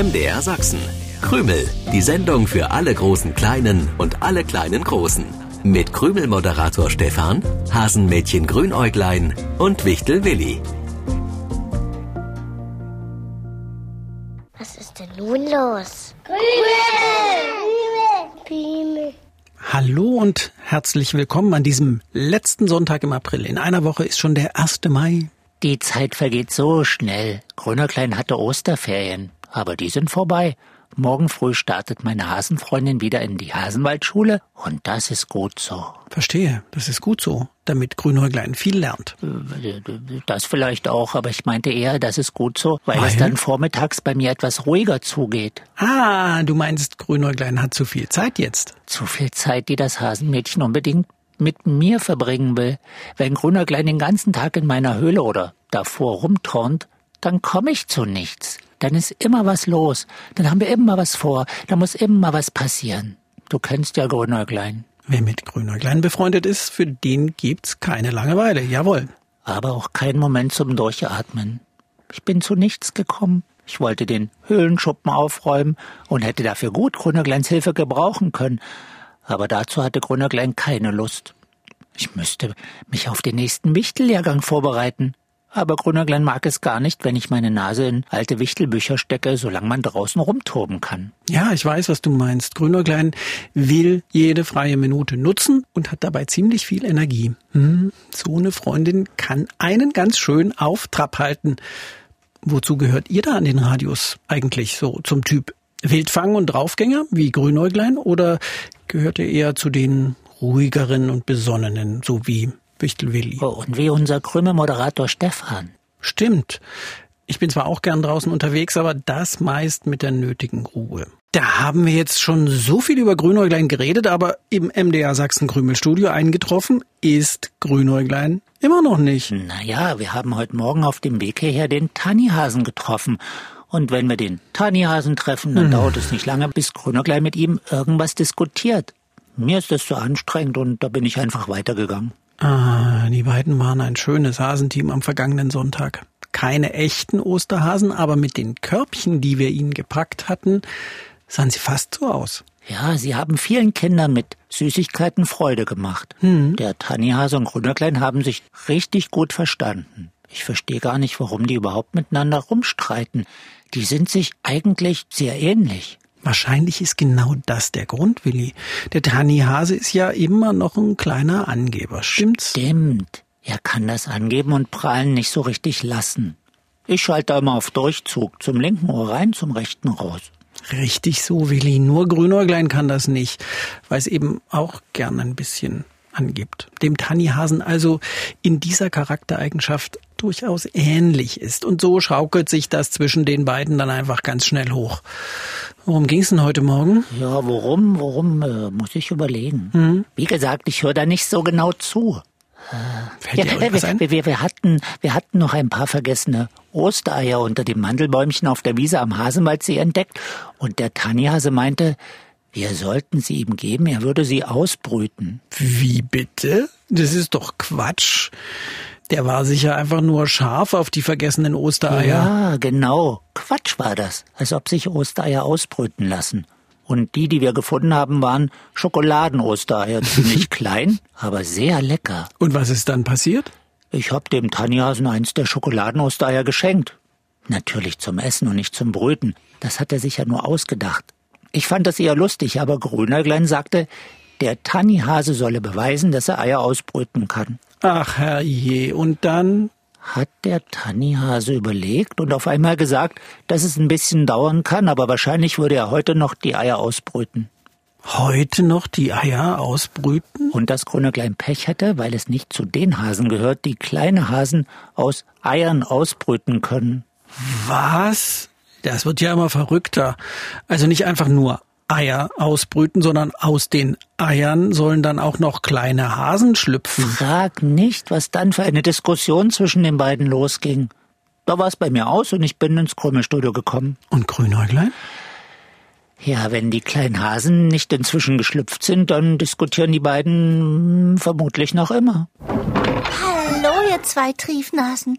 MDR Sachsen. Krümel, die Sendung für alle großen Kleinen und alle kleinen Großen. Mit Krümel-Moderator Stefan, Hasenmädchen Grünäuglein und Wichtel Willi. Was ist denn nun los? Krümel! Krümel! Hallo und herzlich willkommen an diesem letzten Sonntag im April. In einer Woche ist schon der 1. Mai. Die Zeit vergeht so schnell. Grünerklein hatte Osterferien, aber die sind vorbei. Morgen früh startet meine Hasenfreundin wieder in die Hasenwaldschule und das ist gut so. Verstehe, das ist gut so, damit Grünäuglein viel lernt. Das vielleicht auch, aber ich meinte eher, das ist gut so, weil, weil? es dann vormittags bei mir etwas ruhiger zugeht. Ah, du meinst, Grünäuglein hat zu viel Zeit jetzt. Zu viel Zeit, die das Hasenmädchen unbedingt mit mir verbringen will. Wenn Grünäuglein den ganzen Tag in meiner Höhle oder davor rumturnt, dann komme ich zu nichts dann ist immer was los. Dann haben wir immer was vor. Da muss immer was passieren. Du kennst ja Grünäuglein. Wer mit Grünäuglein befreundet ist, für den gibt's keine Langeweile. Jawohl. Aber auch kein Moment zum Durchatmen. Ich bin zu nichts gekommen. Ich wollte den Höhlenschuppen aufräumen und hätte dafür gut Grünäugleins Hilfe gebrauchen können. Aber dazu hatte Grünäuglein keine Lust. Ich müsste mich auf den nächsten Wichtellehrgang vorbereiten. Aber Grünerglein mag es gar nicht, wenn ich meine Nase in alte Wichtelbücher stecke, solange man draußen rumtoben kann. Ja, ich weiß, was du meinst. Grünerglein will jede freie Minute nutzen und hat dabei ziemlich viel Energie. Hm, so eine Freundin kann einen ganz schön auf Trab halten. Wozu gehört ihr da an den Radios eigentlich so zum Typ Wildfang und Draufgänger wie Grünäuglein oder gehört ihr eher zu den ruhigeren und besonnenen, so wie Wichtelwilli. Oh, und wie unser krümme Moderator Stefan. Stimmt. Ich bin zwar auch gern draußen unterwegs, aber das meist mit der nötigen Ruhe. Da haben wir jetzt schon so viel über Grünäuglein geredet, aber im MDR Sachsen Krümel Studio eingetroffen ist Grünäuglein immer noch nicht. Naja, wir haben heute Morgen auf dem Weg hierher den Tannihasen getroffen. Und wenn wir den Tannihasen treffen, dann hm. dauert es nicht lange, bis Grünäuglein mit ihm irgendwas diskutiert. Mir ist das zu anstrengend und da bin ich einfach weitergegangen. Ah, die beiden waren ein schönes Hasenteam am vergangenen Sonntag. Keine echten Osterhasen, aber mit den Körbchen, die wir ihnen gepackt hatten, sahen sie fast so aus. Ja, sie haben vielen Kindern mit Süßigkeiten Freude gemacht. Hm. Der Tannihase und Grünerklein haben sich richtig gut verstanden. Ich verstehe gar nicht, warum die überhaupt miteinander rumstreiten. Die sind sich eigentlich sehr ähnlich. Wahrscheinlich ist genau das der Grund, Willi. Der Tannihase ist ja immer noch ein kleiner Angeber, stimmt's? Stimmt. Er kann das angeben und prallen nicht so richtig lassen. Ich schalte immer auf Durchzug, zum linken Ohr rein, zum rechten raus. Richtig so, Willi. Nur Grünäuglein kann das nicht, weil es eben auch gern ein bisschen angibt. Dem Tannihasen also in dieser Charaktereigenschaft durchaus ähnlich ist. Und so schaukelt sich das zwischen den beiden dann einfach ganz schnell hoch. Worum ging es denn heute Morgen? Ja, worum, worum, äh, muss ich überlegen. Mhm. Wie gesagt, ich höre da nicht so genau zu. Ja? Wir, wir, wir, hatten, wir hatten noch ein paar vergessene Ostereier unter dem Mandelbäumchen auf der Wiese am Hasenwaldsee entdeckt. Und der Tannihase meinte, wir sollten sie ihm geben, er würde sie ausbrüten. Wie bitte? Das ist doch Quatsch. Der war sicher einfach nur scharf auf die vergessenen Ostereier. Ja, genau. Quatsch war das. Als ob sich Ostereier ausbrüten lassen. Und die, die wir gefunden haben, waren Schokoladen-Ostereier. Ziemlich klein, aber sehr lecker. Und was ist dann passiert? Ich hab dem Tanjasen eins der Schokoladen-Ostereier geschenkt. Natürlich zum Essen und nicht zum Brüten. Das hat er sich ja nur ausgedacht. Ich fand das eher lustig, aber Grünerglein sagte, der Tannihase solle beweisen, dass er Eier ausbrüten kann. Ach herrje, und dann? Hat der Tannihase überlegt und auf einmal gesagt, dass es ein bisschen dauern kann, aber wahrscheinlich würde er heute noch die Eier ausbrüten. Heute noch die Eier ausbrüten? Und dass Grünerglein Pech hätte, weil es nicht zu den Hasen gehört, die kleine Hasen aus Eiern ausbrüten können. Was? Das wird ja immer verrückter. Also nicht einfach nur Eier ausbrüten, sondern aus den Eiern sollen dann auch noch kleine Hasen schlüpfen. Frag nicht, was dann für eine Diskussion zwischen den beiden losging. Da war es bei mir aus und ich bin ins Krümelstudio gekommen. Und Grünäuglein? Ja, wenn die kleinen Hasen nicht inzwischen geschlüpft sind, dann diskutieren die beiden vermutlich noch immer. Hallo, ihr zwei Triefnasen.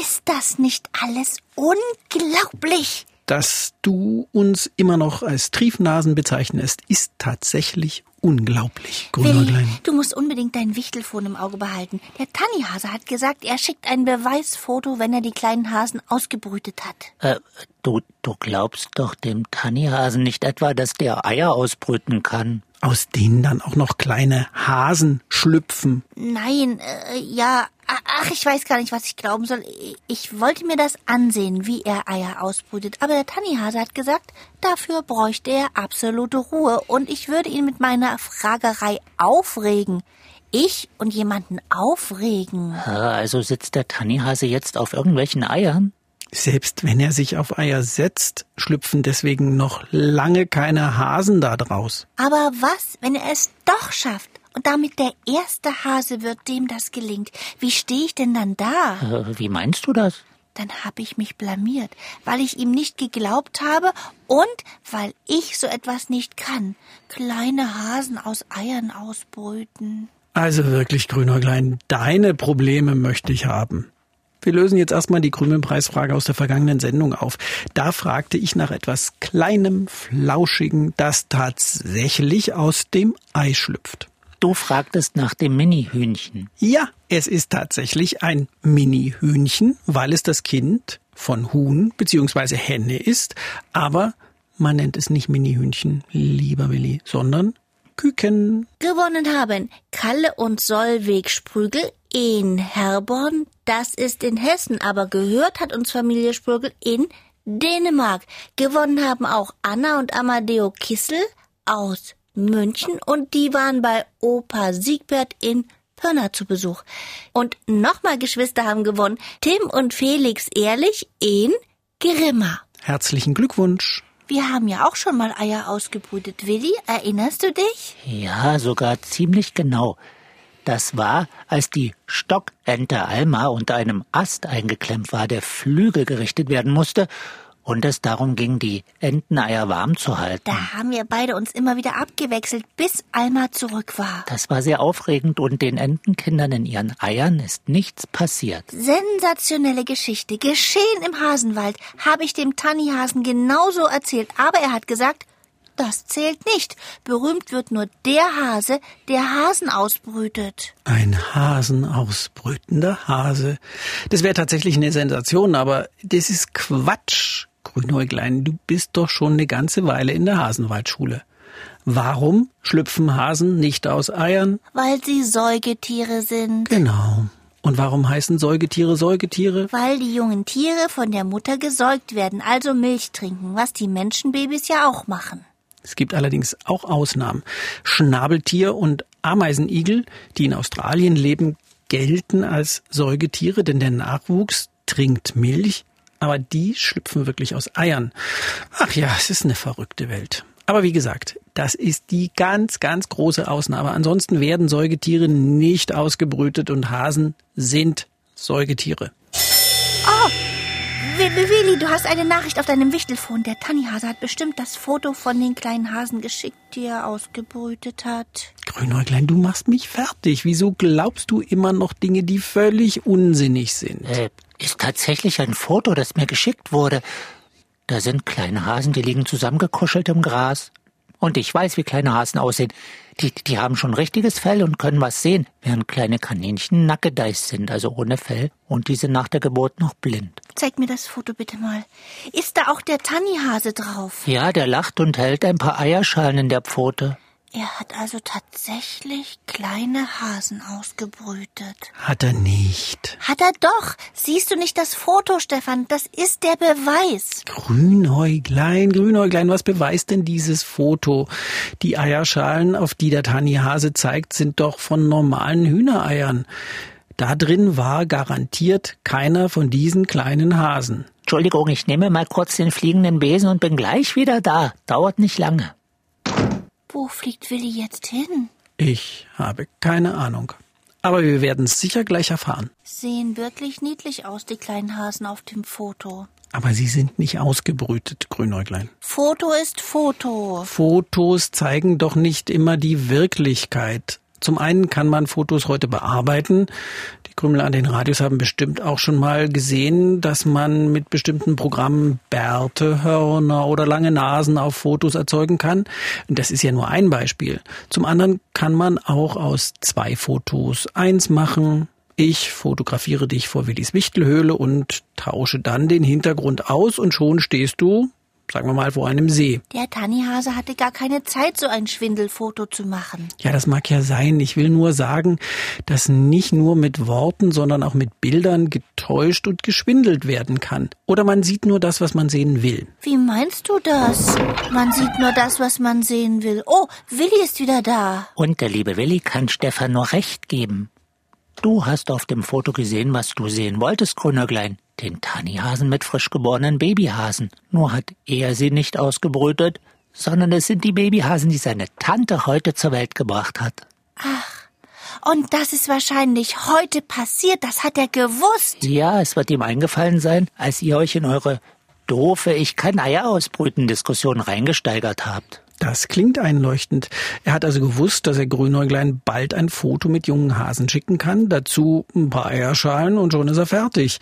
Ist das nicht alles unglaublich? Dass du uns immer noch als Triefnasen bezeichnest, ist tatsächlich unglaublich, Grünäuglein. du musst unbedingt dein Wichtelfon im Auge behalten. Der Tannihase hat gesagt, er schickt ein Beweisfoto, wenn er die kleinen Hasen ausgebrütet hat. Äh, du, du glaubst doch dem Tannihasen nicht etwa, dass der Eier ausbrüten kann? aus denen dann auch noch kleine Hasen schlüpfen. Nein, äh, ja, ach, ich weiß gar nicht, was ich glauben soll. Ich wollte mir das ansehen, wie er Eier ausbrütet, aber der Tannihase hat gesagt, dafür bräuchte er absolute Ruhe und ich würde ihn mit meiner Fragerei aufregen. Ich und jemanden aufregen. Also sitzt der Tannihase jetzt auf irgendwelchen Eiern? Selbst wenn er sich auf Eier setzt, schlüpfen deswegen noch lange keine Hasen da draus. Aber was, wenn er es doch schafft und damit der erste Hase wird, dem das gelingt? Wie stehe ich denn dann da? Äh, wie meinst du das? Dann habe ich mich blamiert, weil ich ihm nicht geglaubt habe und weil ich so etwas nicht kann. Kleine Hasen aus Eiern ausbrüten. Also wirklich, Grünäuglein, deine Probleme möchte ich haben. Wir lösen jetzt erstmal die Krümelpreisfrage aus der vergangenen Sendung auf. Da fragte ich nach etwas Kleinem, Flauschigen, das tatsächlich aus dem Ei schlüpft. Du fragtest nach dem Mini-Hühnchen. Ja, es ist tatsächlich ein Mini-Hühnchen, weil es das Kind von Huhn bzw. Henne ist, aber man nennt es nicht Mini-Hühnchen, lieber Willi, sondern Küken. Gewonnen haben Kalle und Solweg Sprügel in Herborn, das ist in Hessen, aber gehört hat uns Familie Sprügel in Dänemark. Gewonnen haben auch Anna und Amadeo Kissel aus München und die waren bei Opa Siegbert in Pörner zu Besuch. Und nochmal Geschwister haben gewonnen, Tim und Felix Ehrlich in Grimma. Herzlichen Glückwunsch. Wir haben ja auch schon mal Eier ausgebrütet, Willi. Erinnerst du dich? Ja, sogar ziemlich genau. Das war, als die Stockente Alma unter einem Ast eingeklemmt war, der Flügel gerichtet werden musste und es darum ging, die Enteneier warm zu halten. Da haben wir beide uns immer wieder abgewechselt, bis Alma zurück war. Das war sehr aufregend und den Entenkindern in ihren Eiern ist nichts passiert. Sensationelle Geschichte. Geschehen im Hasenwald. Habe ich dem Tannihasen genauso erzählt, aber er hat gesagt, das zählt nicht. Berühmt wird nur der Hase, der Hasen ausbrütet. Ein Hasenausbrütender Hase. Das wäre tatsächlich eine Sensation, aber das ist Quatsch. Grünäuglein, du bist doch schon eine ganze Weile in der Hasenwaldschule. Warum schlüpfen Hasen nicht aus Eiern? Weil sie Säugetiere sind. Genau. Und warum heißen Säugetiere Säugetiere? Weil die jungen Tiere von der Mutter gesäugt werden, also Milch trinken, was die Menschenbabys ja auch machen. Es gibt allerdings auch Ausnahmen. Schnabeltier und Ameisenigel, die in Australien leben, gelten als Säugetiere, denn der Nachwuchs trinkt Milch, aber die schlüpfen wirklich aus Eiern. Ach ja, es ist eine verrückte Welt. Aber wie gesagt, das ist die ganz, ganz große Ausnahme. Ansonsten werden Säugetiere nicht ausgebrütet und Hasen sind Säugetiere. Oh, Willi, du hast eine Nachricht auf deinem Wichtelfon. Der Tannihase hat bestimmt das Foto von den kleinen Hasen geschickt, die er ausgebrütet hat. Grünäuglein, du machst mich fertig. Wieso glaubst du immer noch Dinge, die völlig unsinnig sind? Äh, ist tatsächlich ein Foto, das mir geschickt wurde. Da sind kleine Hasen, die liegen zusammengekuschelt im Gras. Und ich weiß, wie kleine Hasen aussehen. Die, die haben schon richtiges Fell und können was sehen, während kleine Kaninchen nackedeis sind, also ohne Fell, und die sind nach der Geburt noch blind. Zeig mir das Foto bitte mal. Ist da auch der Tannihase drauf? Ja, der lacht und hält ein paar Eierschalen in der Pfote. Er hat also tatsächlich kleine Hasen ausgebrütet. Hat er nicht. Hat er doch. Siehst du nicht das Foto, Stefan? Das ist der Beweis. Grünäuglein, Grünäuglein, was beweist denn dieses Foto? Die Eierschalen, auf die der Tannihase zeigt, sind doch von normalen Hühnereiern. Da drin war garantiert keiner von diesen kleinen Hasen. Entschuldigung, ich nehme mal kurz den fliegenden Besen und bin gleich wieder da. Dauert nicht lange. Wo fliegt Willi jetzt hin? Ich habe keine Ahnung. Aber wir werden es sicher gleich erfahren. Sehen wirklich niedlich aus, die kleinen Hasen auf dem Foto. Aber sie sind nicht ausgebrütet, Grünäuglein. Foto ist Foto. Fotos zeigen doch nicht immer die Wirklichkeit. Zum einen kann man Fotos heute bearbeiten. Die Krümel an den Radios haben bestimmt auch schon mal gesehen, dass man mit bestimmten Programmen Bärte, Hörner oder lange Nasen auf Fotos erzeugen kann. Und das ist ja nur ein Beispiel. Zum anderen kann man auch aus zwei Fotos eins machen. Ich fotografiere dich vor Willis Wichtelhöhle und tausche dann den Hintergrund aus und schon stehst du sagen wir mal, vor einem See. Der Tannihase hatte gar keine Zeit, so ein Schwindelfoto zu machen. Ja, das mag ja sein. Ich will nur sagen, dass nicht nur mit Worten, sondern auch mit Bildern getäuscht und geschwindelt werden kann. Oder man sieht nur das, was man sehen will. Wie meinst du das? Man sieht nur das, was man sehen will. Oh, Willi ist wieder da. Und der liebe Willi kann Stefan nur recht geben. Du hast auf dem Foto gesehen, was du sehen wolltest, Grünäuglein den Tanihasen mit frisch geborenen Babyhasen. Nur hat er sie nicht ausgebrütet, sondern es sind die Babyhasen, die seine Tante heute zur Welt gebracht hat. Ach, und das ist wahrscheinlich heute passiert, das hat er gewusst. Ja, es wird ihm eingefallen sein, als ihr euch in eure doofe Ich kann Eier ausbrüten Diskussion reingesteigert habt. Das klingt einleuchtend. Er hat also gewusst, dass er Grünäuglein bald ein Foto mit jungen Hasen schicken kann, dazu ein paar Eierschalen und schon ist er fertig.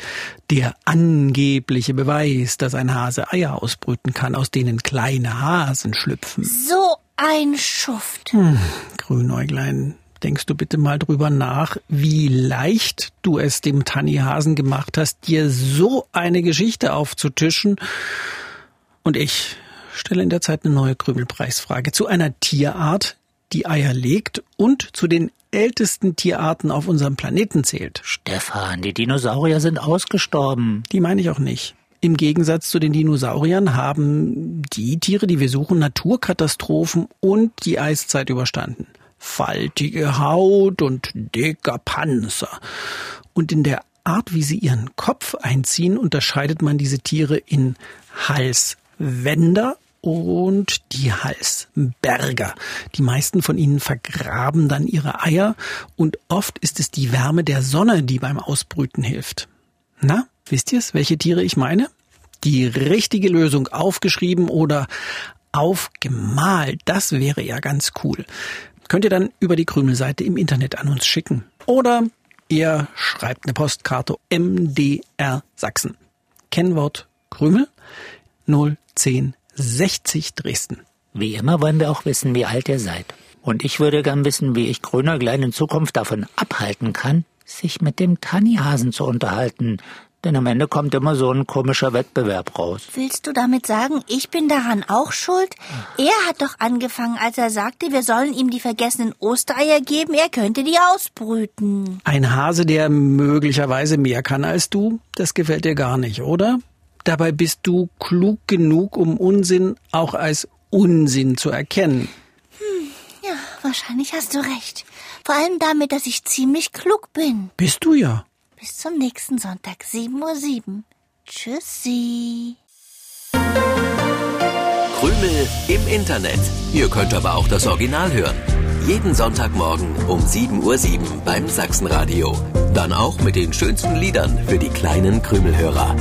Der angebliche Beweis, dass ein Hase Eier ausbrüten kann, aus denen kleine Hasen schlüpfen. So ein Schuft. Hm, Grünäuglein, denkst du bitte mal drüber nach, wie leicht du es dem Tannihasen gemacht hast, dir so eine Geschichte aufzutischen. Und ich, stelle in der Zeit eine neue Krümelpreisfrage zu einer Tierart, die Eier legt und zu den ältesten Tierarten auf unserem Planeten zählt. Stefan, die Dinosaurier sind ausgestorben. Die meine ich auch nicht. Im Gegensatz zu den Dinosauriern haben die Tiere, die wir suchen, Naturkatastrophen und die Eiszeit überstanden. Faltige Haut und dicker Panzer. Und in der Art, wie sie ihren Kopf einziehen, unterscheidet man diese Tiere in Halswender und die Halsberger. Die meisten von ihnen vergraben dann ihre Eier und oft ist es die Wärme der Sonne, die beim Ausbrüten hilft. Na, wisst ihr's, welche Tiere ich meine? Die richtige Lösung aufgeschrieben oder aufgemalt, das wäre ja ganz cool. Könnt ihr dann über die Krümelseite im Internet an uns schicken. Oder ihr schreibt eine Postkarte MDR Sachsen. Kennwort Krümel 010 60 Dresden. Wie immer wollen wir auch wissen, wie alt ihr seid. Und ich würde gern wissen, wie ich Grünerglein in Zukunft davon abhalten kann, sich mit dem Tannihasen zu unterhalten. Denn am Ende kommt immer so ein komischer Wettbewerb raus. Willst du damit sagen, ich bin daran auch schuld? Er hat doch angefangen, als er sagte, wir sollen ihm die vergessenen Ostereier geben, er könnte die ausbrüten. Ein Hase, der möglicherweise mehr kann als du, das gefällt dir gar nicht, oder? Dabei bist du klug genug, um Unsinn auch als Unsinn zu erkennen. Hm, ja, wahrscheinlich hast du recht. Vor allem damit, dass ich ziemlich klug bin. Bist du ja. Bis zum nächsten Sonntag, 7.07 Uhr. Tschüssi. Krümel im Internet. Ihr könnt aber auch das Original hören. Jeden Sonntagmorgen um 7.07 Uhr beim Sachsenradio. Dann auch mit den schönsten Liedern für die kleinen Krümelhörer.